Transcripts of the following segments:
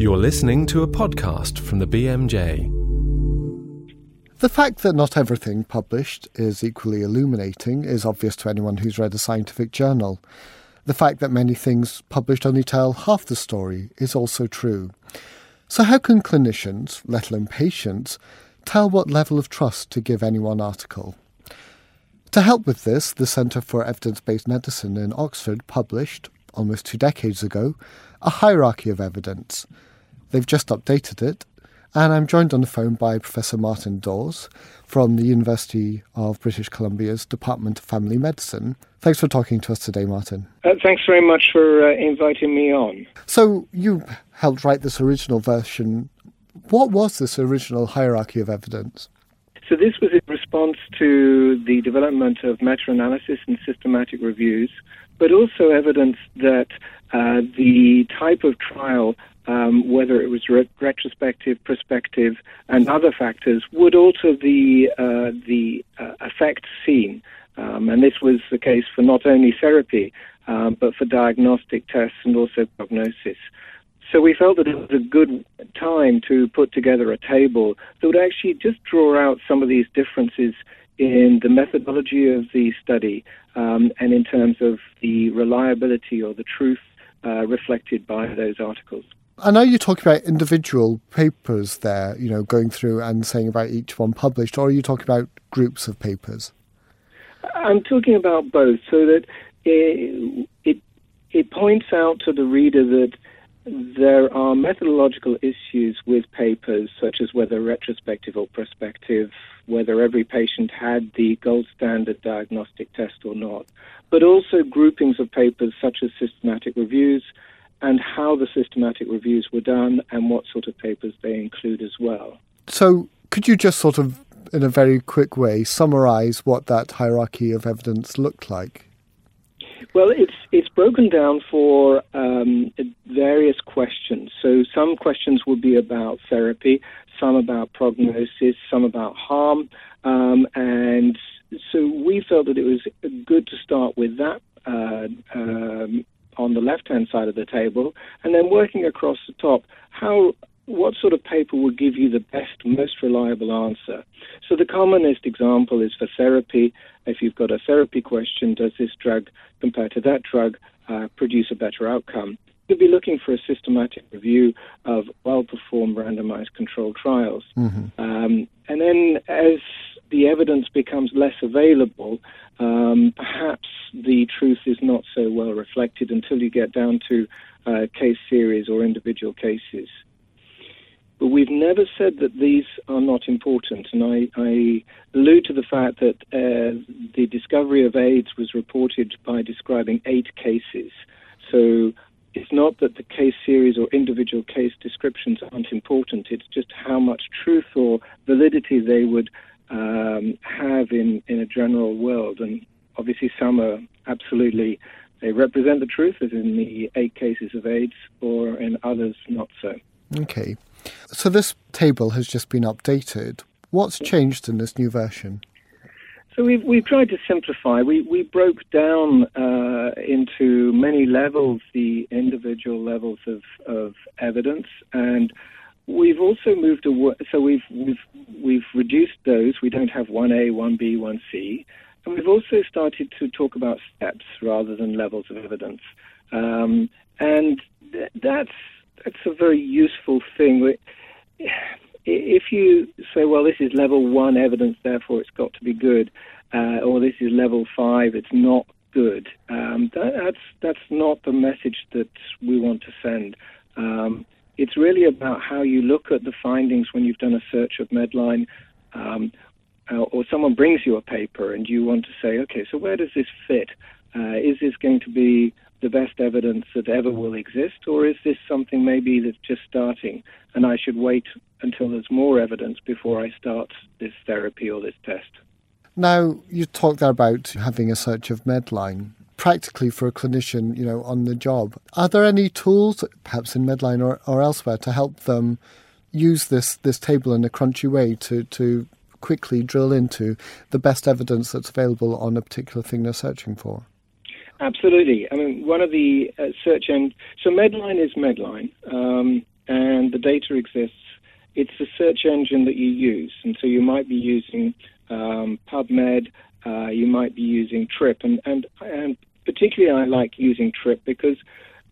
You're listening to a podcast from the BMJ. The fact that not everything published is equally illuminating is obvious to anyone who's read a scientific journal. The fact that many things published only tell half the story is also true. So, how can clinicians, let alone patients, tell what level of trust to give any one article? To help with this, the Centre for Evidence Based Medicine in Oxford published, almost two decades ago, a hierarchy of evidence. They've just updated it, and I'm joined on the phone by Professor Martin Dawes from the University of British Columbia's Department of Family Medicine. Thanks for talking to us today, Martin. Uh, thanks very much for uh, inviting me on. So, you helped write this original version. What was this original hierarchy of evidence? So, this was in response to the development of meta analysis and systematic reviews, but also evidence that uh, the type of trial um, whether it was re- retrospective, prospective, and other factors, would alter the uh, the uh, effect seen. Um, and this was the case for not only therapy, um, but for diagnostic tests and also prognosis. So we felt that it was a good time to put together a table that would actually just draw out some of these differences in the methodology of the study um, and in terms of the reliability or the truth uh, reflected by those articles. I know you talk about individual papers there, you know, going through and saying about each one published, or are you talking about groups of papers? I'm talking about both, so that it, it, it points out to the reader that there are methodological issues with papers, such as whether retrospective or prospective, whether every patient had the gold standard diagnostic test or not, but also groupings of papers such as systematic reviews and how the systematic reviews were done and what sort of papers they include as well. So, could you just sort of, in a very quick way, summarize what that hierarchy of evidence looked like? Well, it's it's broken down for um, various questions. So some questions would be about therapy, some about prognosis, some about harm, um, and so we felt that it was good to start with that uh, um, on the left-hand side of the table, and then working across the top, how what sort of paper would give you the best, most reliable answer? So the commonest example is for therapy. If you've got a therapy question, does this drug compared to that drug uh, produce a better outcome? You'd be looking for a systematic review of well-performed randomized controlled trials. Mm-hmm. Um, and then as the evidence becomes less available, um, perhaps the truth is not so well reflected until you get down to uh, case series or individual cases. But we've never said that these are not important, and I, I allude to the fact that uh, the discovery of AIDS was reported by describing eight cases. So it's not that the case series or individual case descriptions aren't important, it's just how much truth or validity they would um, have in, in a general world. And obviously, some are absolutely, they represent the truth, as in the eight cases of AIDS, or in others, not so. Okay. So this table has just been updated. What's changed in this new version? So we've, we've tried to simplify. We, we broke down uh, into many levels the individual levels of, of evidence and We've also moved away, so we've we've we've reduced those. We don't have one A, one B, one C, and we've also started to talk about steps rather than levels of evidence, um, and th- that's that's a very useful thing. If you say, well, this is level one evidence, therefore it's got to be good, uh, or this is level five, it's not good. Um, that, that's that's not the message that we want to send. Um, it's really about how you look at the findings when you've done a search of Medline, um, uh, or someone brings you a paper and you want to say, okay, so where does this fit? Uh, is this going to be the best evidence that ever will exist, or is this something maybe that's just starting and I should wait until there's more evidence before I start this therapy or this test? Now, you talked there about having a search of Medline practically for a clinician, you know, on the job. Are there any tools, perhaps in Medline or, or elsewhere, to help them use this this table in a crunchy way to to quickly drill into the best evidence that's available on a particular thing they're searching for? Absolutely. I mean, one of the uh, search end. So Medline is Medline. Um, and the data exists, it's the search engine that you use. And so you might be using um, PubMed, uh, you might be using Trip, and, and, and particularly I like using Trip because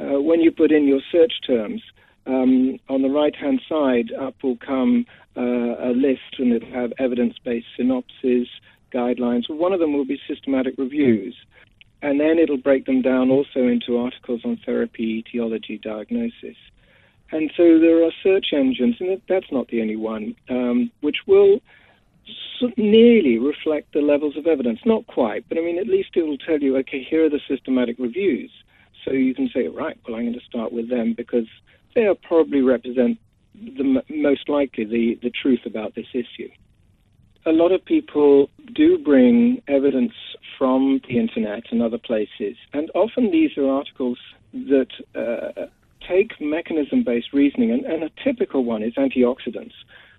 uh, when you put in your search terms, um, on the right hand side up will come uh, a list and it'll have evidence based synopses, guidelines. One of them will be systematic reviews. And then it'll break them down also into articles on therapy, etiology, diagnosis. And so there are search engines, and that's not the only one, um, which will nearly reflect the levels of evidence. Not quite, but I mean, at least it will tell you, okay, here are the systematic reviews. So you can say, right, well, I'm going to start with them because they are probably represent the most likely the, the truth about this issue. A lot of people do bring evidence from the internet and other places, and often these are articles that uh, take mechanism based reasoning, and, and, a typical one is antioxidants.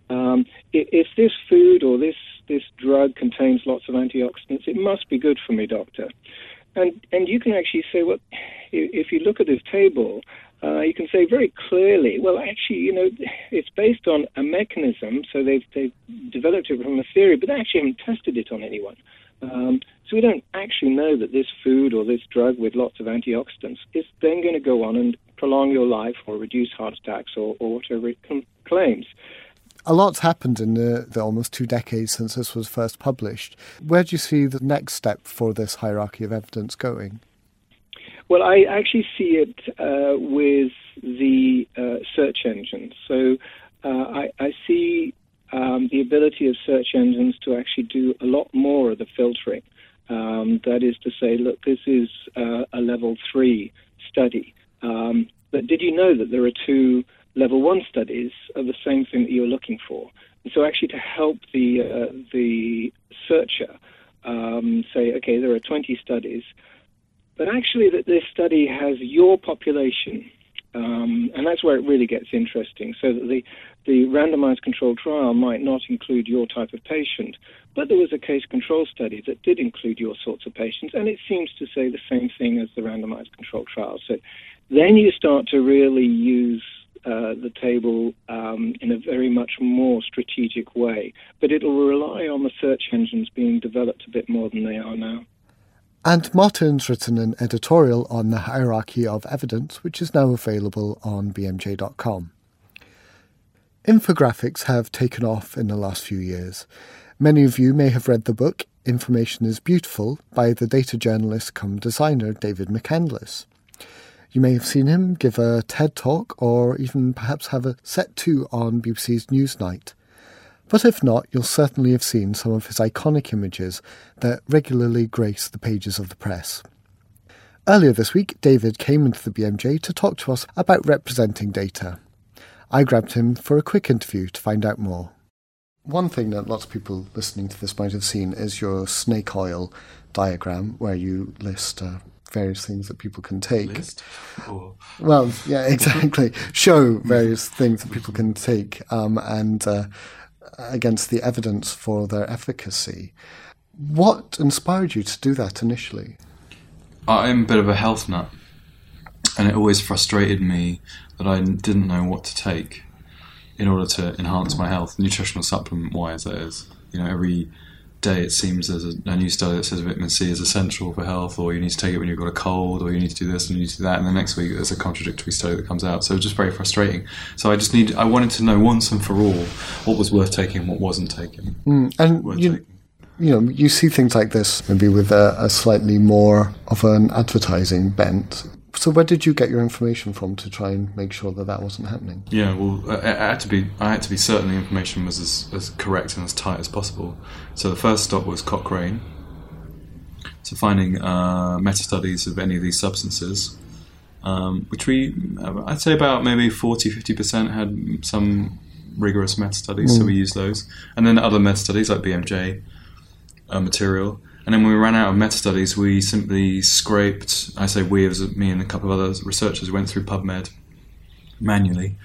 Um, if this food or this, this drug contains lots of antioxidants, it must be good for me, doctor. And, and you can actually say, well, if you look at this table, uh, you can say very clearly, well, actually, you know, it's based on a mechanism, so they've, they've developed it from a theory, but they actually haven't tested it on anyone. Um, so we don't actually know that this food or this drug with lots of antioxidants is then going to go on and prolong your life or reduce heart attacks or, or whatever it com- claims. A lot's happened in the, the, almost two decades since this was first published. Where do you see the next step for this hierarchy of evidence going? Well, I actually see it uh, with the uh, search engines. So uh, I, I, see um, the ability of search engines to actually do a lot more of the filtering. Um, that is to say, look, this is uh, a level three study. Um, but did you know that there are two level one studies are the same thing that you're looking for? And so, actually, to help the uh, the searcher um, say, okay, there are 20 studies but actually that this study has your population, um, and that's where it really gets interesting. So that the the randomized controlled trial might not include your type of patient, but there was a case control study that did include your sorts of patients, and it seems to say the same thing as the randomized controlled trial. So then you start to really use uh, the table um, in a very much more strategic way, but it'll rely on the search engines being developed a bit more than they are now. And Martin's written an editorial on the hierarchy of evidence, which is now available on bmj.com. Infographics have taken off in the last few years. Many of you may have read the book Information is Beautiful by the data journalist come designer David McCandless. You may have seen him give a TED talk or even perhaps have a set two on BBC's Newsnight. But if not, you'll certainly have seen some of his iconic images that regularly grace the pages of the press. Earlier this week, David came into the BMJ to talk to us about representing data. I grabbed him for a quick interview to find out more. One thing that lots of people listening to this might have seen is your snake oil diagram, where you list uh, various things that people can take. Well, yeah, exactly. Show various things that people can take, um, and uh, against the evidence for their efficacy. What inspired you to do that initially? I'm a bit of a health nut, and it always frustrated me that I didn't know what to take in order to enhance my health, nutritional supplement wise, that is. You know, every day it seems there's a, a, new study that says vitamin C is essential for health, or you need to take it when you've got a cold, or you need to do this and you need to do that, and the next week there's a contradictory study that comes out. So it's just very frustrating. So I just need, I wanted to know once and for all what was worth taking, what wasn't taken. Mm, and you, taking. you know, you see things like this maybe with a, a slightly more of an advertising bent so where did you get your information from to try and make sure that that wasn't happening? Yeah, well, I, I had to be I had to be certain the information was as, as correct and as tight as possible. So the first stop was Cochrane. So finding uh, meta studies of any of these substances, um, which we I'd say about maybe 40 50 percent had some rigorous meta studies, mm. so we used those, and then other meta studies like BMJ uh, material. And then when we ran out of meta studies, we simply scraped. I say we, as me and a couple of other researchers went through PubMed manually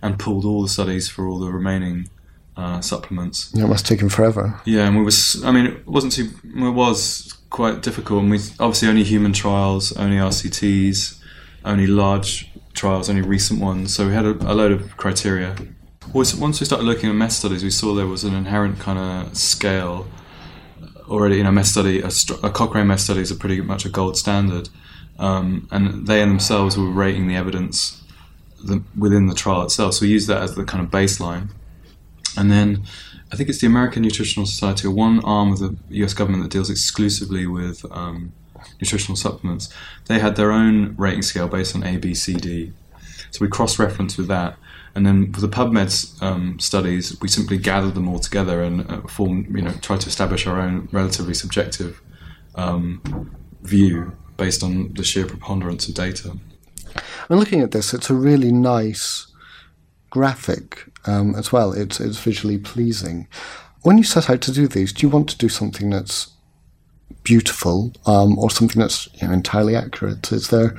and pulled all the studies for all the remaining uh, supplements. That it must have taken forever. Yeah, and we was. I mean, it wasn't too. It was quite difficult. And we obviously only human trials, only RCTs, only large trials, only recent ones. So we had a, a load of criteria. Once once we started looking at meta studies, we saw there was an inherent kind of scale already. You know, meta study, a, a Cochrane meta studies are pretty much a gold standard, um, and they themselves were rating the evidence the, within the trial itself. So we use that as the kind of baseline, and then I think it's the American Nutritional Society, or one arm of the U.S. government that deals exclusively with um, nutritional supplements. They had their own rating scale based on A, B, C, D. So we cross-reference with that, and then for the PubMed um, studies, we simply gathered them all together and uh, form, you know, try to establish our own relatively subjective um, view based on the sheer preponderance of data. And looking at this, it's a really nice graphic um, as well. It's it's visually pleasing. When you set out to do these, do you want to do something that's beautiful um, or something that's you know, entirely accurate? Is there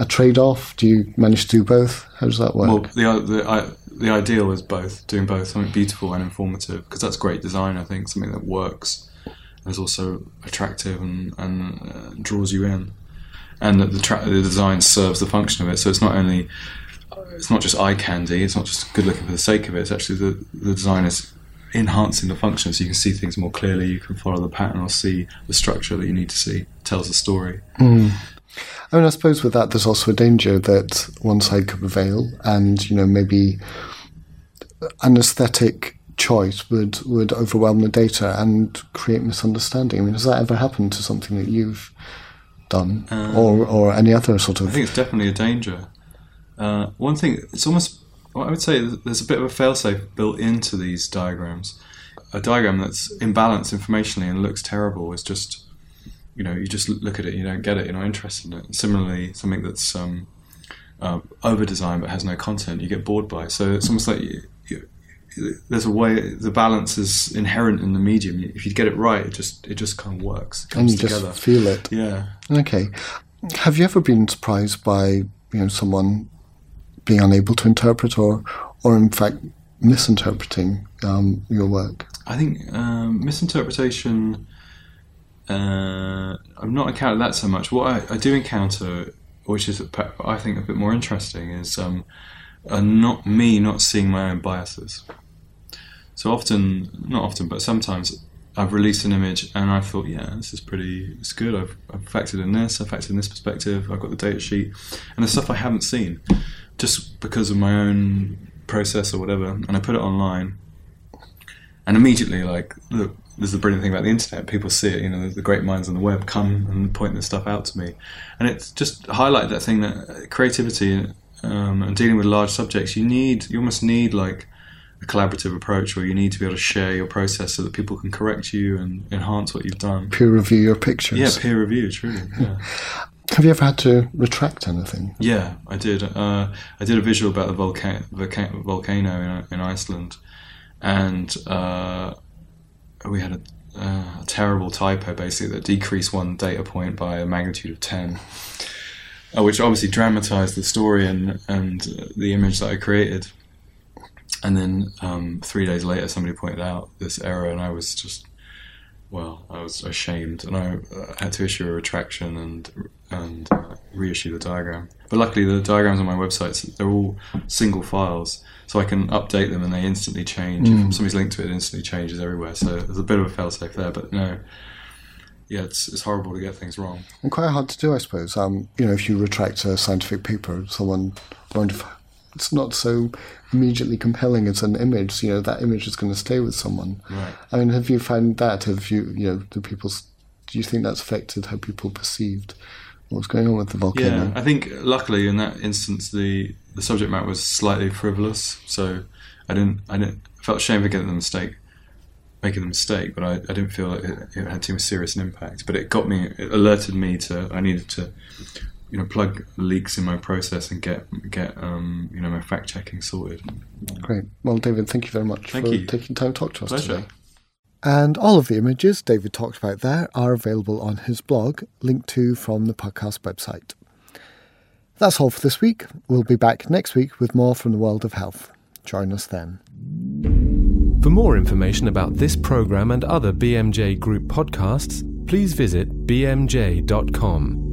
a trade-off? Do you manage to do both? How does that work? Well, the the, I, the ideal is both doing both, something beautiful and informative, because that's great design. I think something that works is also attractive and, and uh, draws you in, and that the, tra- the design serves the function of it. So it's not only it's not just eye candy. It's not just good looking for the sake of it. It's actually the the design is enhancing the function so you can see things more clearly. You can follow the pattern or see the structure that you need to see. It tells the story. Mm. I mean, I suppose with that, there's also a danger that one side could prevail, and you know maybe an aesthetic choice would would overwhelm the data and create misunderstanding. I mean, has that ever happened to something that you've done, um, or or any other sort of? I think it's definitely a danger. Uh, one thing, it's almost, well, I would say there's a bit of a failsafe built into these diagrams. A diagram that's imbalanced informationally and looks terrible is just, you know, you just look at it, you don't get it, you're not interested in it. Similarly, something that's um, uh, over designed but has no content, you get bored by. It. So it's almost like you, you, there's a way the balance is inherent in the medium. If you get it right, it just it just kind of works. and you together. just feel it. Yeah. Okay. Have you ever been surprised by you know someone being unable to interpret or, or in fact, misinterpreting um, your work? I think um, misinterpretation. Uh, I've not encountered that so much. What I, I, do encounter, which is I think a bit more interesting, is um, not me not seeing my own biases. So often, not often, but sometimes I've released an image and I thought, yeah, this is pretty, it's good. I've, I've factored in this, I've factored in this perspective, I've got the data sheet, and the stuff I haven't seen just because of my own process or whatever, and I put it online. And immediately, like, look, this is the brilliant thing about the internet. People see it, you know, the great minds on the web come and point this stuff out to me. And it's just highlight that thing that creativity um, and dealing with large subjects, you need, you almost need like a collaborative approach where you need to be able to share your process so that people can correct you and enhance what you've done. Peer review your pictures. Yeah, peer review, truly. Yeah. Have you ever had to retract anything? Yeah, I did. Uh, I did a visual about the volcano, volcano in, in Iceland, and uh, we had a, uh, a, terrible typo basically that decreased one data point by a magnitude of ten, uh, which obviously dramatized the story and and the image that I created. And then um, three days later, somebody pointed out this error, and I was just well, I was ashamed, and I uh, had to issue a retraction and and uh, reissue the diagram. But luckily, the diagrams on my website they're all single files, so I can update them and they instantly change. Mm. If somebody's linked to it, it instantly changes everywhere. So there's a bit of a failsafe there, but no. Yeah, it's, it's horrible to get things wrong. And quite hard to do, I suppose. Um, you know, if you retract a scientific paper, someone won't have it's not so immediately compelling as an image. You know, that image is going to stay with someone. Right. I mean, have you found that? Have you, you know, do people, do you think that's affected how people perceived what was going on with the volcano? Yeah, I think luckily in that instance, the, the subject matter was slightly frivolous. So I didn't, I didn't, I felt ashamed for getting the mistake, making the mistake, but I, I didn't feel like it, it had too serious an impact. But it got me, it alerted me to, I needed to you know plug leaks in my process and get get um, you know my fact checking sorted. Great. Well, David, thank you very much thank for you. taking time to talk to us Pleasure. today. And all of the images David talked about there are available on his blog, linked to from the podcast website. That's all for this week. We'll be back next week with more from the world of health. Join us then. For more information about this program and other BMJ Group podcasts, please visit bmj.com.